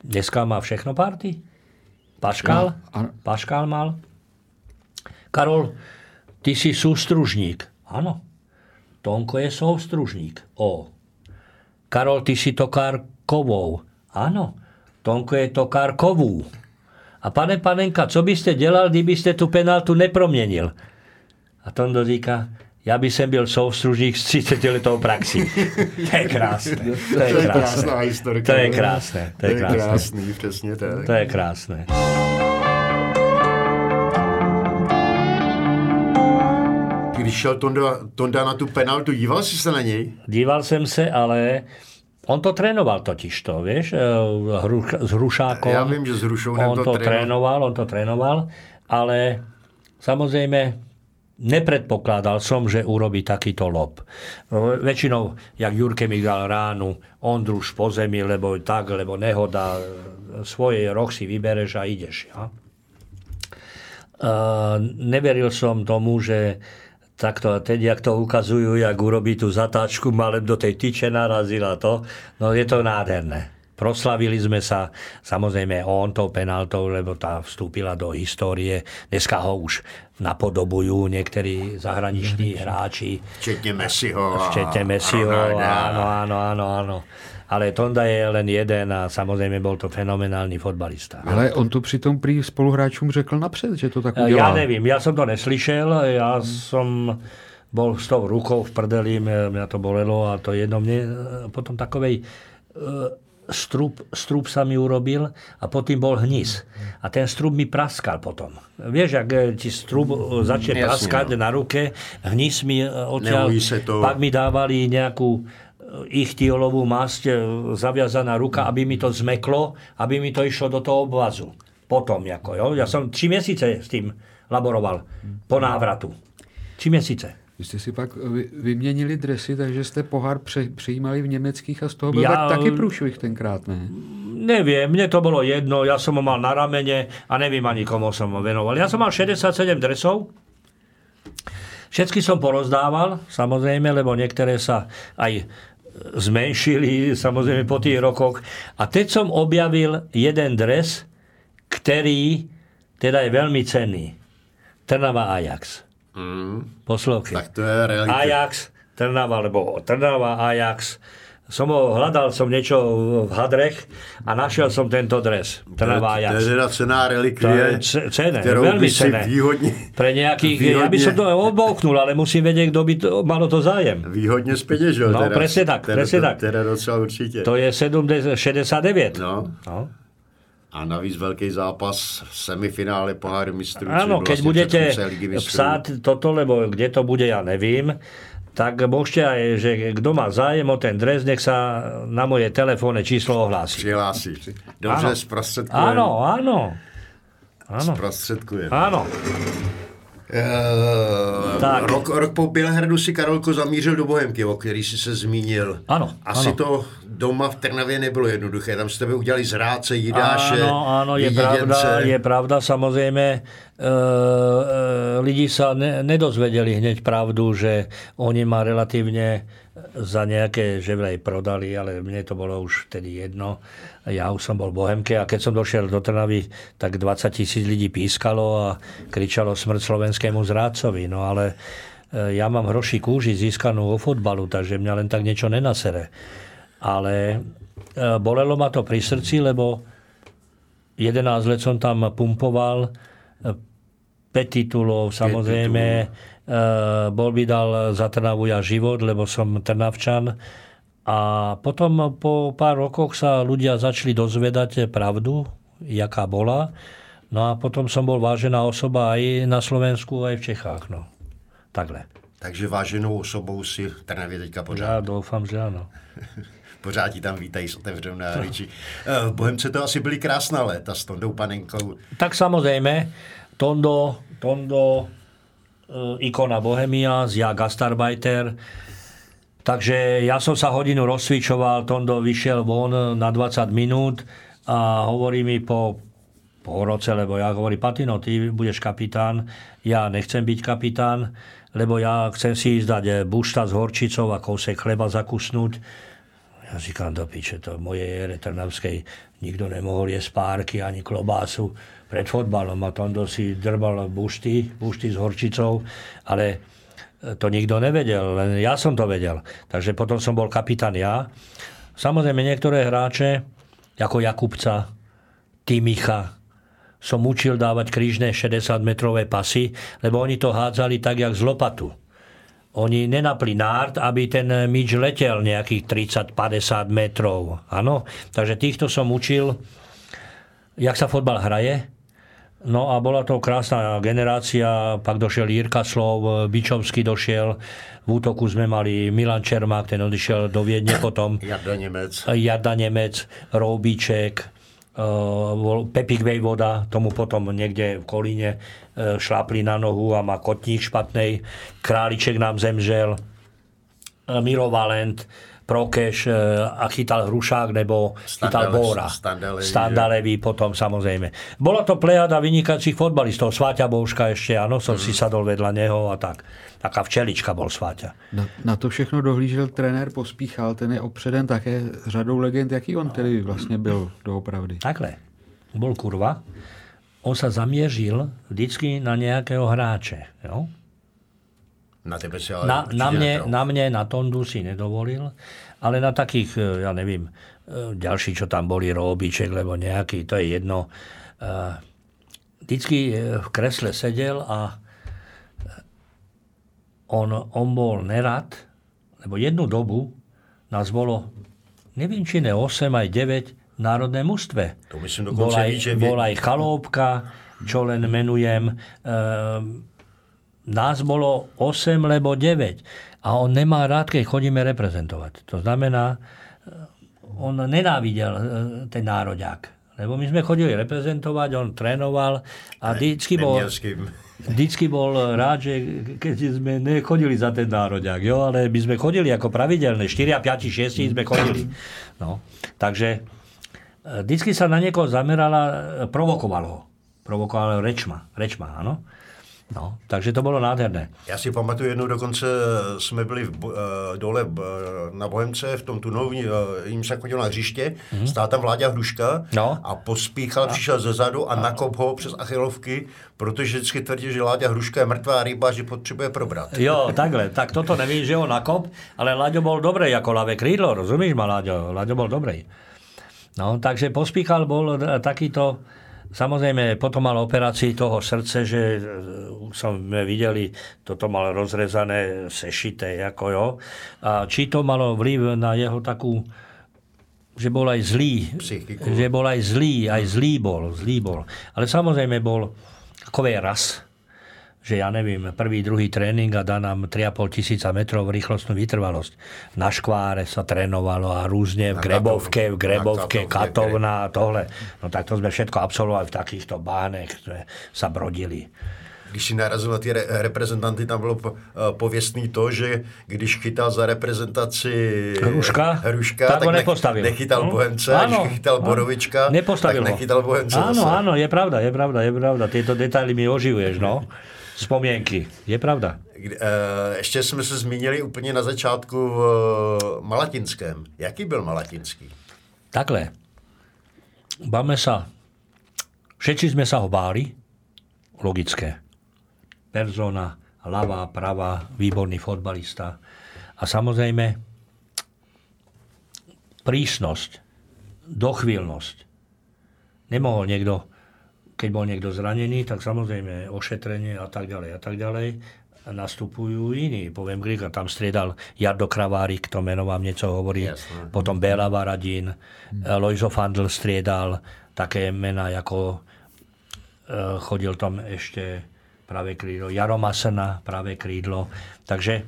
Dneska má všechno party. Paškal? No, Paškal mal. Karol, ty si sústružník. Áno. Tonko je soustružník. O. Karol, ty si tokár kovou. Áno, Tonko je tokár kovú. A pane panenka, co byste dělal, kdybyste tu penaltu neproměnil? A Tondo říká, já by jsem byl soustružník s 30 letou praxí. To je krásné. To je, krásné. To je krásné. To je krásný, přesně tak. To je krásné. Když šel Tonda, Tonda na tu penaltu, díval jsi se na něj? Díval jsem se, ale on to trénoval totiž to, vieš, e, s Hrušákom. Ja viem, že s Hrušovým on to, to trénoval. On to trénoval, ale samozrejme nepredpokladal som, že urobí takýto lob. Väčšinou, jak Jurke mi dal ránu, on druž po zemi, lebo tak, lebo nehoda, svoje roh si vybereš a ideš. Ja? Uh, neveril som tomu, že takto, teď, jak to ukazujú, jak urobí tú zatáčku, malé do tej tyče narazila to, no je to nádherné. Proslavili sme sa, samozrejme on tou penaltou, lebo tá vstúpila do histórie. Dneska ho už napodobujú niektorí zahraniční hráči. Včetne Messiho. Včetne Messiho, áno, áno, áno, áno ale Tonda je len jeden a samozrejme bol to fenomenálny fotbalista. Ale on to přitom prý spoluhráčům řekl napřed, že to tak udělá. Ja nevím, ja som to neslyšel, ja hmm. som bol s tou rukou v prdeli, mňa to bolelo a to jedno mne potom takovej strup, strup sa mi urobil a potom bol hnis. A ten strup mi praskal potom. Vieš, ak ti strup začne praskať no. na ruke, hnis mi odtiaľ, pak mi dávali nejakú ich tiolovú masť e, zaviazaná ruka, aby mi to zmeklo, aby mi to išlo do toho obvazu. Potom, ako, jo? Ja som tři měsíce s tým laboroval po návratu. Tři měsíce. Vy jste si pak vyměnili dresy, takže jste pohár pře- přijímali v německých a z toho byl ja, tak taky průšvih tenkrát, ne? Neviem, mne to bolo jedno, ja som ho mal na ramene a neviem ani komu som ho venoval. Ja som mal 67 dresov, Všetky som porozdával, samozrejme, lebo niektoré sa aj zmenšili samozrejme po tých rokoch. A teď som objavil jeden dres, ktorý teda je veľmi cenný. Trnava Ajax. Mm. Poslovky. Tak to je realita. Ajax, Trnava, alebo Trnava Ajax som ho, hľadal som niečo v hadrech a našiel som tento dres. Trnavá Ajax. To je teda cená relikvie, cené, veľmi cené. Výhodne, Pre nejakých, výhodne, ja by som to obouchnul, ale musím vedieť, kto by to, malo to zájem. Výhodne speňažil No, teraz, presne tak, teda, presne tak. Teda docela určite. To je 69. No. no. A navíc veľký zápas v semifinále poháru mistrů. Áno, keď vlastne budete psát toto, lebo kde to bude, ja nevím, tak môžete aj, že kto má zájem o ten dres, nech sa na moje telefónne číslo ohlási. Přihlási. Dobře, sprostredkujem. Áno, áno. áno. Sprostredkujem. Áno. Uh, tak. Rok, rok po Bělehradu si Karolko zamířil do Bohemky, o který si se zmínil. Ano. Asi ano. to doma v Trnavě nebylo jednoduché. Tam jste by udělali zráce, jídáše, Áno, áno, je pravda, je pravda. Samozrejme, e, lidi sa ne, nedozvedeli hneď pravdu, že oni ma relatívne za nejaké, že prodali, ale mne to bolo už vtedy jedno. Ja už som bol Bohemke a keď som došiel do Trnavy, tak 20 tisíc ľudí pískalo a kričalo smrť slovenskému zrádcovi. No ale e, ja mám hroší kúži získanú vo fotbalu, takže mňa len tak niečo nenasere. Ale e, bolelo ma to pri srdci, lebo 11 let som tam pumpoval, 5 e, titulov, samozrejme, bol by dal za Trnavu ja život, lebo som Trnavčan. A potom po pár rokoch sa ľudia začali dozvedať pravdu, jaká bola. No a potom som bol vážená osoba aj na Slovensku, aj v Čechách. No. Takhle. Takže váženou osobou si Trnavě teďka pořád. Já doufám, že ano. pořád tam vítají s otevřenou náručí. Eh, v Bohemce to asi byly krásná léta s Tondou Panenkou. Tak samozrejme, Tondo, Tondo ikona Bohemia, ja Gastarbeiter. Takže ja som sa hodinu rozcvičoval, Tondo vyšiel von na 20 minút a hovorí mi po po roce, lebo ja hovorí, Patino, ty budeš kapitán, ja nechcem byť kapitán, lebo ja chcem si ísť dať bušta s horčicou a kousek chleba zakusnúť. Ja říkám, do piče, to v mojej ére Trnavskej nikto nemohol jesť párky ani klobásu pred fotbalom a Tondo si drbal bušty, bušty s horčicou, ale to nikto nevedel, len ja som to vedel. Takže potom som bol kapitán ja. Samozrejme niektoré hráče, ako Jakubca, Timicha, som učil dávať krížne 60-metrové pasy, lebo oni to hádzali tak, jak z lopatu. Oni nenapli nárt, aby ten míč letel nejakých 30-50 metrov. Áno? Takže týchto som učil, jak sa fotbal hraje, No a bola to krásna generácia, pak došiel Jirka Slov, Bičovský došiel, v útoku sme mali Milan Čermák, ten odišiel do Viedne potom. Jarda Nemec. Jarda Nemec, Roubiček, uh, Pepik Vejvoda, tomu potom niekde v Kolíne uh, šlápli na nohu a má kotník špatnej. Králiček nám zemžel, uh, Miro Valent, Prokeš e, a chytal Hrušák nebo chytal Bóra. Standalevý potom samozrejme. Bola to plejada vynikajúcich fotbalistov. Sváťa Bouška ešte, áno, som mm. si sadol vedľa neho a tak. Taká včelička bol Sváťa. Na, na to všechno dohlížel trenér Pospíchal, ten je opředen také řadou legend. Jaký on tedy vlastně byl doopravdy? Takhle. Bol kurva. On sa zamiežil vždycky na nejakého hráče. Jo? Na tebe si ale na, na, mne, na mne, na Tondu si nedovolil, ale na takých, e, ja neviem, e, ďalší, čo tam boli, Robiček, lebo nejaký, to je jedno. E, vždycky v kresle sedel a on, on bol nerad, lebo jednu dobu nás bolo, neviem, či ne 8 aj 9 v národné mužstve. To myslím bol aj. Bol aj Chalóbka, čo len menujem. E, nás bolo 8 lebo 9. A on nemá rád, keď chodíme reprezentovať. To znamená, eh, on nenávidel eh, ten nároďák. Lebo my sme chodili reprezentovať, on trénoval a vždycky bol, vždycky bol rád, že keď sme nechodili za ten nároďák, jo, ale my sme chodili ako pravidelne, 4, 5, 6 sme chodili. No, takže eh, vždycky sa na niekoho zamerala, provokovalo ho. Provokovalo rečma, rečma, áno. No, takže to bylo nádherné. Já si pamatuju jednou dokonce, jsme byli v, uh, dole uh, na Bohemce v tom tunelu, uh, jim se chodil na hřiště, mm-hmm. stál tam Vláďa Hruška no. a pospíchal, a... přišel ze zadu a no. nakop ho přes achilovky, protože vždycky tvrdil, že Láďa Hruška je mrtvá ryba, že potřebuje probrat. Jo, takhle, tak toto nevím, že ho nakop, ale Láďo byl dobrý jako lavé krídlo, rozumíš ma, Láďo? Láďo byl dobrý. No, takže pospíchal bol takýto Samozrejme, potom mal operácii toho srdce, že e, sme videli, toto mal rozrezané, sešité, ako jo. A či to malo vliv na jeho takú, že bol aj zlý. Psychiku. Že bol aj zlý, aj zlý bol, zlý bol. Ale samozrejme bol takový raz, že ja neviem, prvý, druhý tréning a dá nám 3,5 tisíca metrov rýchlostnú vytrvalosť. Na škváre sa trénovalo a rúzne v Grebovke, v Grebovke, Katovna a tohle. No tak to sme všetko absolvovali v takýchto bánech, ktoré sa brodili. Když si narazil na ty re- reprezentanty, tam bylo pověstný to, že když chytal za reprezentaci Hruška, Hruška tak, tak ho nepostavil. nechytal no? Bohemce, a když chytal Borovička, nepostavil tak nechytal Bohemce Áno, zase. áno, je pravda, je pravda, je pravda. Tieto detaily mi oživuješ, no. Spomienky, je pravda. Ještě jsme se zmínili úplně na začátku v Malatinském. Jaký byl Malatinský? Takhle. Báme sa, všetci sme sa ho báli, logické. Persona, ľavá, pravá, výborný fotbalista. A samozrejme, prísnosť, dochvíľnosť. Nemohol niekto, keď bol niekto zranený, tak samozrejme ošetrenie a tak ďalej a tak ďalej nastupujú iní. Poviem Grika, tam striedal Jardo Kravárik, to meno vám niečo hovorí. Jasne. Potom Béla Varadín, hmm. Lojzo Fandl striedal také mená, ako e, chodil tam ešte pravé krídlo, Jaro Masena, pravé krídlo. Takže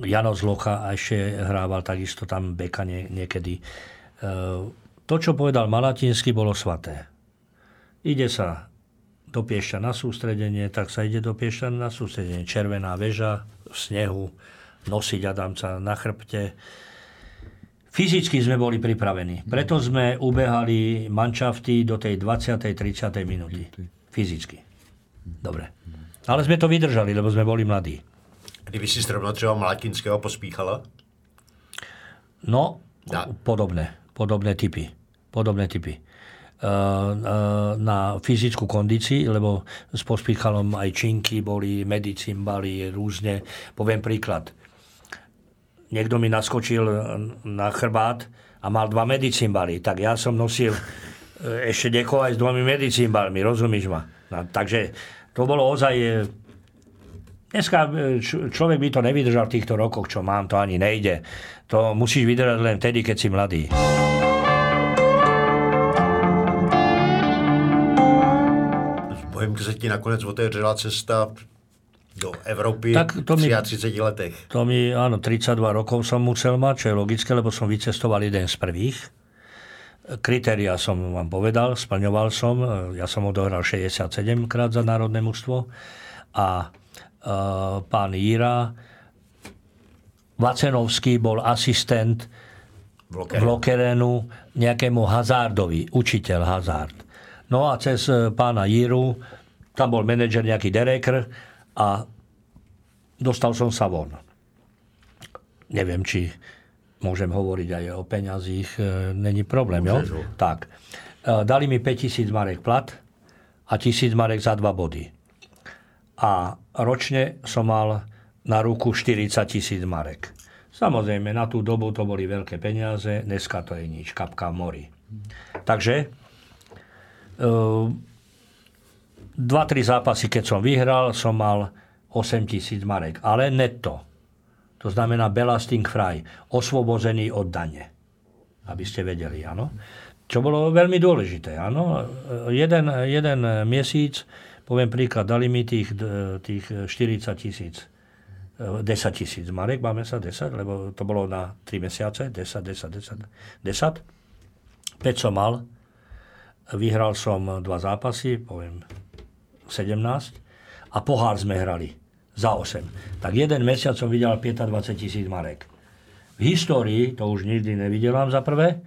Jano Zlocha a ešte hrával takisto tam beka nie, niekedy. E, to, čo povedal Malatinsky, bolo svaté. Ide sa do Piešťa na sústredenie, tak sa ide do Piešťa na sústredenie. Červená väža v snehu, nosiť Adamca na chrbte. Fyzicky sme boli pripravení. Preto sme ubehali manšafty do tej 20. 30. minúty. Fyzicky. Dobre. Ale sme to vydržali, lebo sme boli mladí. Kdyby si srovnal třeba Malatinského pospíchala? No, ja. podobné. Podobné typy. Podobné typy. Eh, eh, na fyzickú kondícii, lebo s pospíchalom aj činky boli, medicimbali, rôzne. Poviem príklad. Niekto mi naskočil na chrbát a mal dva medicimbaly, tak ja som nosil eh, ešte deko aj s dvomi medicimbalmi, rozumíš ma? No, takže to bolo ozaj... Dneska človek by to nevydržal v týchto rokoch, čo mám, to ani nejde. To musíš vydržať len vtedy, keď si mladý. Bohemke se ti nakonec otevřela cesta do Európy tak to v 33 mi, letech. To mi, áno, 32 rokov som musel mať, čo je logické, lebo som vycestoval jeden z prvých. Kritéria som vám povedal, splňoval som. Ja som odohral 67 krát za národné mužstvo. A uh, pán Jíra Vacenovský bol asistent v Lokerenu nejakému Hazardovi, učiteľ Hazard. No a cez e, pána Jíru, tam bol manažer nejaký Derekr a dostal som sa von. Neviem, či môžem hovoriť aj o peňazích, e, není problém, jo? Tak. E, dali mi 5000 marek plat a 1000 marek za dva body. A ročne som mal na ruku 40 tisíc marek. Samozrejme, na tú dobu to boli veľké peniaze, dneska to je nič, kapka mori. Takže Ehm, dva, tri zápasy, keď som vyhral, som mal 8 tisíc marek. Ale netto. To znamená belasting fry. Osvobozený od dane. Aby ste vedeli, áno. Čo bolo veľmi dôležité, áno. Jeden, jeden mesíc, poviem príklad, dali mi tých, tých 40 tisíc 10 tisíc marek, máme sa 10, lebo to bolo na 3 mesiace, 10, 10, 10, 10. 5 som mal, Vyhral som dva zápasy, poviem 17 a pohár sme hrali za 8. Tak jeden mesiac som videl 25 tisíc marek. V histórii to už nikdy nevidelám za prvé,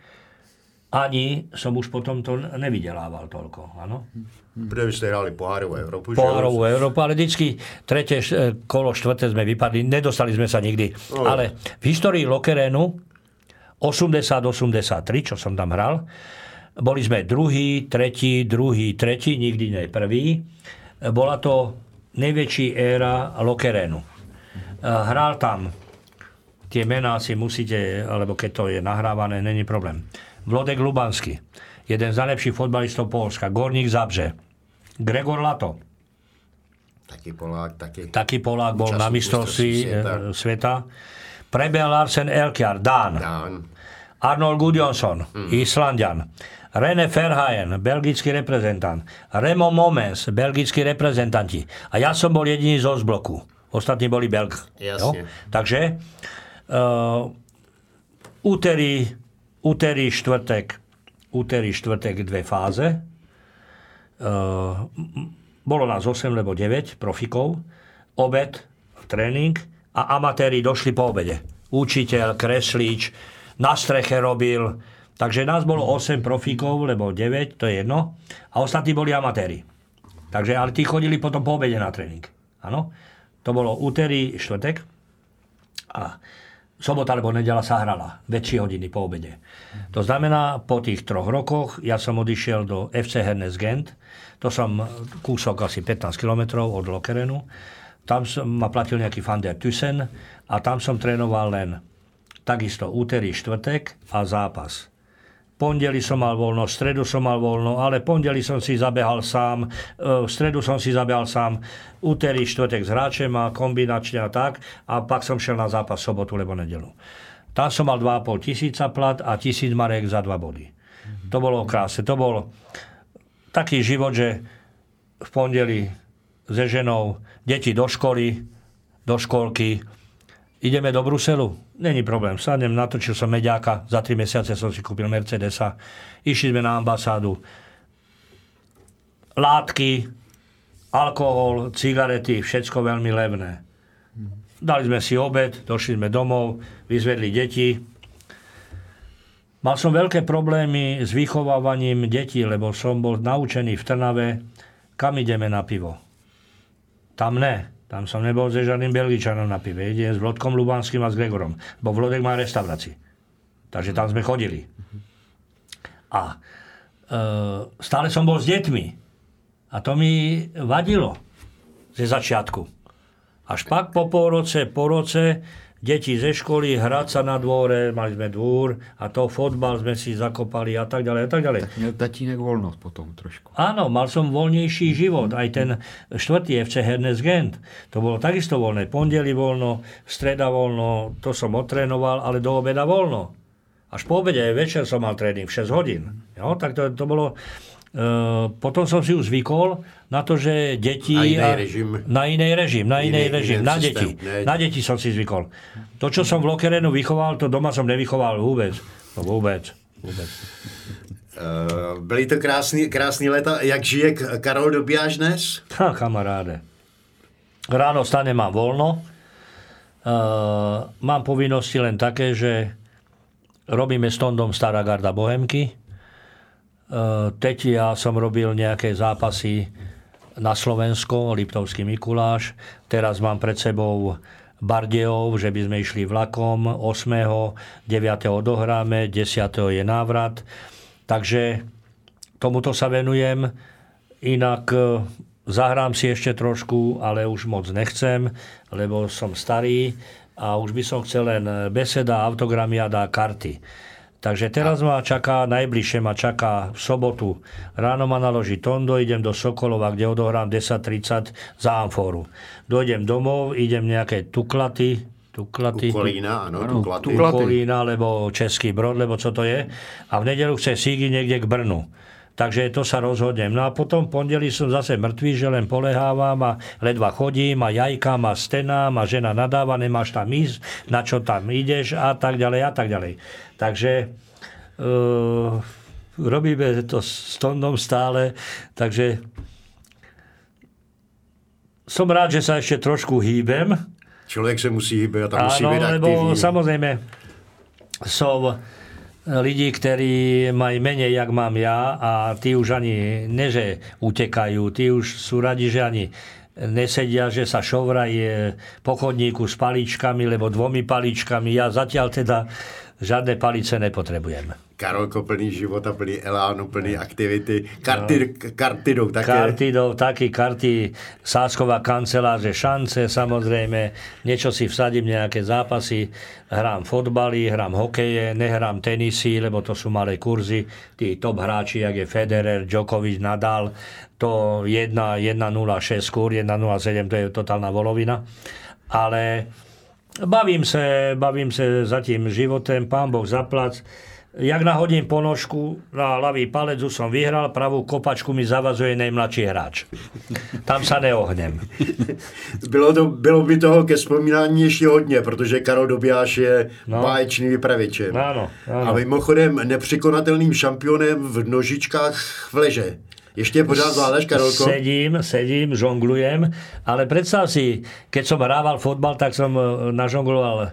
ani som už potom to nevydelával toľko. Áno? Protože ste hrali pohárovú Európu. Pohárovú Európu, ale vždycky tretie kolo, štvrté sme vypadli, nedostali sme sa nikdy. No. Ale v histórii Lokerénu 80-83, čo som tam hral, boli sme druhý, tretí, druhý, tretí, nikdy nie prvý. Bola to najväčší éra Lokerenu. Hral tam, tie mená si musíte, alebo keď to je nahrávané, není problém. Vlodek Lubansky, jeden z najlepších fotbalistov Polska, Gorník Zabře, Gregor Lato, taký Polák, taký... Taký Polák bol na mistrovství sveta. sveta. Prebel Larsen Elkiar, Dán. Dán. Arnold Gudjonsson, mm. Islandian. René Ferhajen, belgický reprezentant. Remo Momens, belgický reprezentanti. A ja som bol jediný zo zbloku. Ostatní boli Belg. Jasne. Takže uh, úterý, úterý, štvrtek, úterý, štvrtek dve fáze. Uh, bolo nás 8 alebo 9 profikov, obed, tréning a amatéri došli po obede. Učiteľ, kreslič, na streche robil, takže nás bolo 8 profikov, lebo 9, to je jedno, a ostatní boli amatéri. Takže, ale tí chodili potom po obede na tréning. Áno. To bolo úterý, štvrtek a sobota alebo nedela sa hrala väčšie hodiny po obede. To znamená, po tých troch rokoch ja som odišiel do FC Hernes Gent, to som kúsok asi 15 km od Lokerenu, tam som, ma platil nejaký Fander Thyssen a tam som trénoval len takisto úterý, štvrtek a zápas pondeli som mal voľno, v stredu som mal voľno, ale pondeli som si zabehal sám, e, v stredu som si zabehal sám, úterý, štvrtek s hráčem a kombinačne a tak a pak som šel na zápas sobotu alebo nedelu. Tam som mal 2,5 tisíca plat a tisíc marek za dva body. To bolo krásne. To bol taký život, že v pondeli se ženou, deti do školy, do školky, ideme do Bruselu, není problém, sadnem, natočil som Mediáka, za 3 mesiace som si kúpil Mercedesa, išli sme na ambasádu, látky, alkohol, cigarety, všetko veľmi levné. Dali sme si obed, došli sme domov, vyzvedli deti. Mal som veľké problémy s vychovávaním detí, lebo som bol naučený v Trnave, kam ideme na pivo. Tam ne. Tam som nebol se žiadnym Belgičanom na pive. Jedine s Vlodkom Lubanským a s Gregorom. Bo Vlodek má restauraci. Takže tam sme chodili. A e, stále som bol s deťmi. A to mi vadilo ze začiatku. Až pak po pol roce, po roce deti ze školy, hrať sa na dvore, mali sme dvúr a to fotbal sme si zakopali a tak ďalej a tak ďalej. Tak měl tatínek voľnosť potom trošku. Áno, mal som voľnejší život. Aj ten štvrtý FC Hernes Gent, to bolo takisto voľné. Pondeli voľno, streda voľno, to som otrénoval, ale do obeda voľno. Až po obede, večer som mal tréning v 6 hodín. Jo, tak to, to bolo... Uh, potom som si už zvykol na to, že deti... Na iný režim. Na iný režim, na iný, iný režim, na deti. Ne. Na deti som si zvykol. To, čo som v Lokerenu vychoval, to doma som nevychoval vôbec. No vôbec. vôbec. Uh, byly to krásný, krásný leta. Jak žije Karol Dobiaž dnes? Ha, kamaráde. Ráno stane mám voľno. Uh, mám povinnosti len také, že robíme s Tondom Stará garda Bohemky Eh, teď ja som robil nejaké zápasy na Slovensko, Liptovský Mikuláš. Teraz mám pred sebou Bardejov, že by sme išli vlakom 8. 9. dohráme, 10. je návrat. Takže tomuto sa venujem. Inak eh, zahrám si ešte trošku, ale už moc nechcem, lebo som starý a už by som chcel len beseda, autogramy a dá karty. Takže teraz ma čaká, najbližšie ma čaká v sobotu. Ráno ma naloží Tondo, idem do Sokolova, kde odohrám 10.30 za Amforu. Dojdem domov, idem nejaké tuklaty, tuklaty. Tukolína, áno, tuklaty. Tukolína, lebo Český Brod, lebo co to je. A v nedelu chce sígy niekde k Brnu. Takže to sa rozhodnem. No a potom v pondeli som zase mŕtvý, že len polehávam a ledva chodím a jajkám a stenám a žena nadáva, nemáš tam ísť, na čo tam ideš a tak ďalej a tak ďalej. Takže uh, robíme to s Tondom stále, takže som rád, že sa ešte trošku hýbem. Človek sa musí hýbať a musí byť lebo aktívny. samozrejme som ľudí, ktorí majú menej, jak mám ja a tí už ani neže utekajú, tí už sú radi, že ani nesedia, že sa šovraje po chodníku s paličkami, lebo dvomi paličkami. Ja zatiaľ teda žiadne palice nepotrebujem. Karolko plný života, plný elánu, plný aktivity. Karty, no. karty jdou také. Karty jdou taky, karty, sásková kanceláře, šance samozrejme. Niečo si vsadím, nejaké zápasy. Hrám fotbaly, hrám hokeje, nehrám tenisy, lebo to sú malé kurzy. Tí top hráči, jak je Federer, Djokovic, Nadal, to 1-0-6 kur, 1-0-7, to je totálna volovina. Ale bavím sa, bavím sa za tým životem, pán Boh zaplac Jak nahodím ponožku na ľavý palec, už som vyhral, pravú kopačku mi zavazuje nejmladší hráč. Tam sa neohnem. Bylo, to, bylo by toho ke vzpomínání ještě hodně, protože Karol Dobijáš je no. báječný vypravěčem. Áno, áno. A mimochodem nepřekonatelným šampionem v nožičkách v leže. Ještě pořád zvládáš, Karolko? Sedím, sedím, žonglujem, ale predstav si, keď som hrával fotbal, tak som e, nažongloval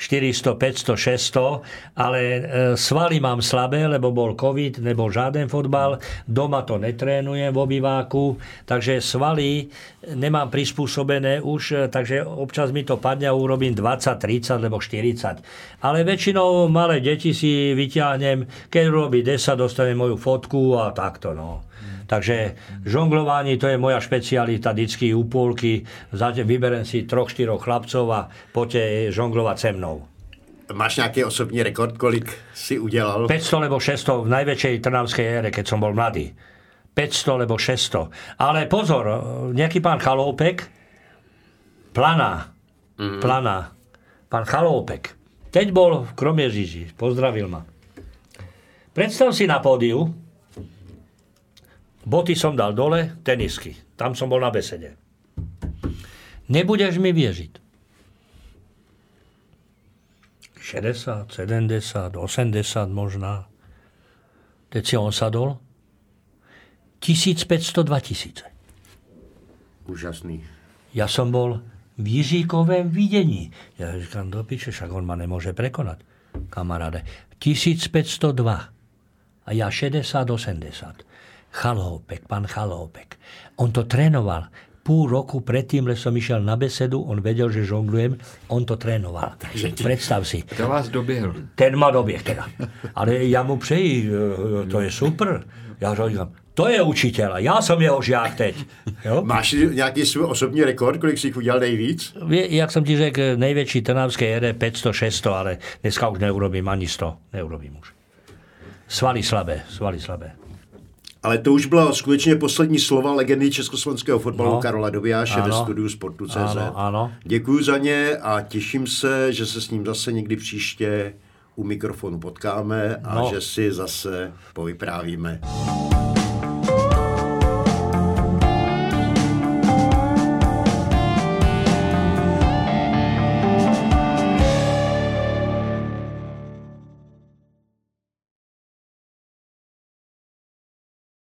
400, 500, 600, ale e, svaly mám slabé, lebo bol covid, nebol žiaden fotbal, doma to netrénujem v obýváku, takže svaly nemám prispôsobené už, e, takže občas mi to padne a urobím 20, 30 alebo 40. Ale väčšinou malé deti si vyťahnem, keď robí 10, dostanem moju fotku a takto. No. Takže žonglovanie to je moja špecialita, vždycky u pôlky, vyberem si troch, štyroch chlapcov a poďte žonglovať se mnou. Máš nějaký osobní rekord, kolik si udělal? 500 nebo 600 v najväčšej trnavskej ére, keď som bol mladý. 500 nebo 600. Ale pozor, nejaký pán Chaloupek, Plana, mm. Plana, pán Chaloupek, teď bol v Kromiežiži, pozdravil ma. Predstav si na pódiu, Boty som dal dole, tenisky. Tam som bol na besede. Nebudeš mi viežiť. 60, 70, 80 možná. Teď si on sadol. 1500, 2000. Úžasný. Ja som bol v Jiříkovém videní. Ja říkám, do piče, však on ma nemôže prekonať, kamaráde. 1502 a ja 60, 80. Chalópek, pán Chalópek. On to trénoval. Púl roku predtým, le som išiel na besedu, on vedel, že žonglujem, on to trénoval. Takže Predstav si. To vás dobiehl. Ten ma dobieh teda. Ale ja mu přeji, e, to je super. Ja říkám, to je učitel, já jsem jeho žiak teď. Jo? Máš nějaký svůj osobní rekord, kolik si jich udělal nejvíc? Jak jsem ti řekl, největší trnavské jede 500-600, ale dneska už neurobím ani 100. Neurobím už. Svaly slabé, svaly slabé. Ale to už byla skutečně poslední slova legendy československého fotbalu no. Karola Dobijáše ve studiu Sportu.cz. Ano, ano. Děkuji za ně a těším se, že se s ním zase někdy příště u mikrofonu potkáme a no. že si zase povyprávíme.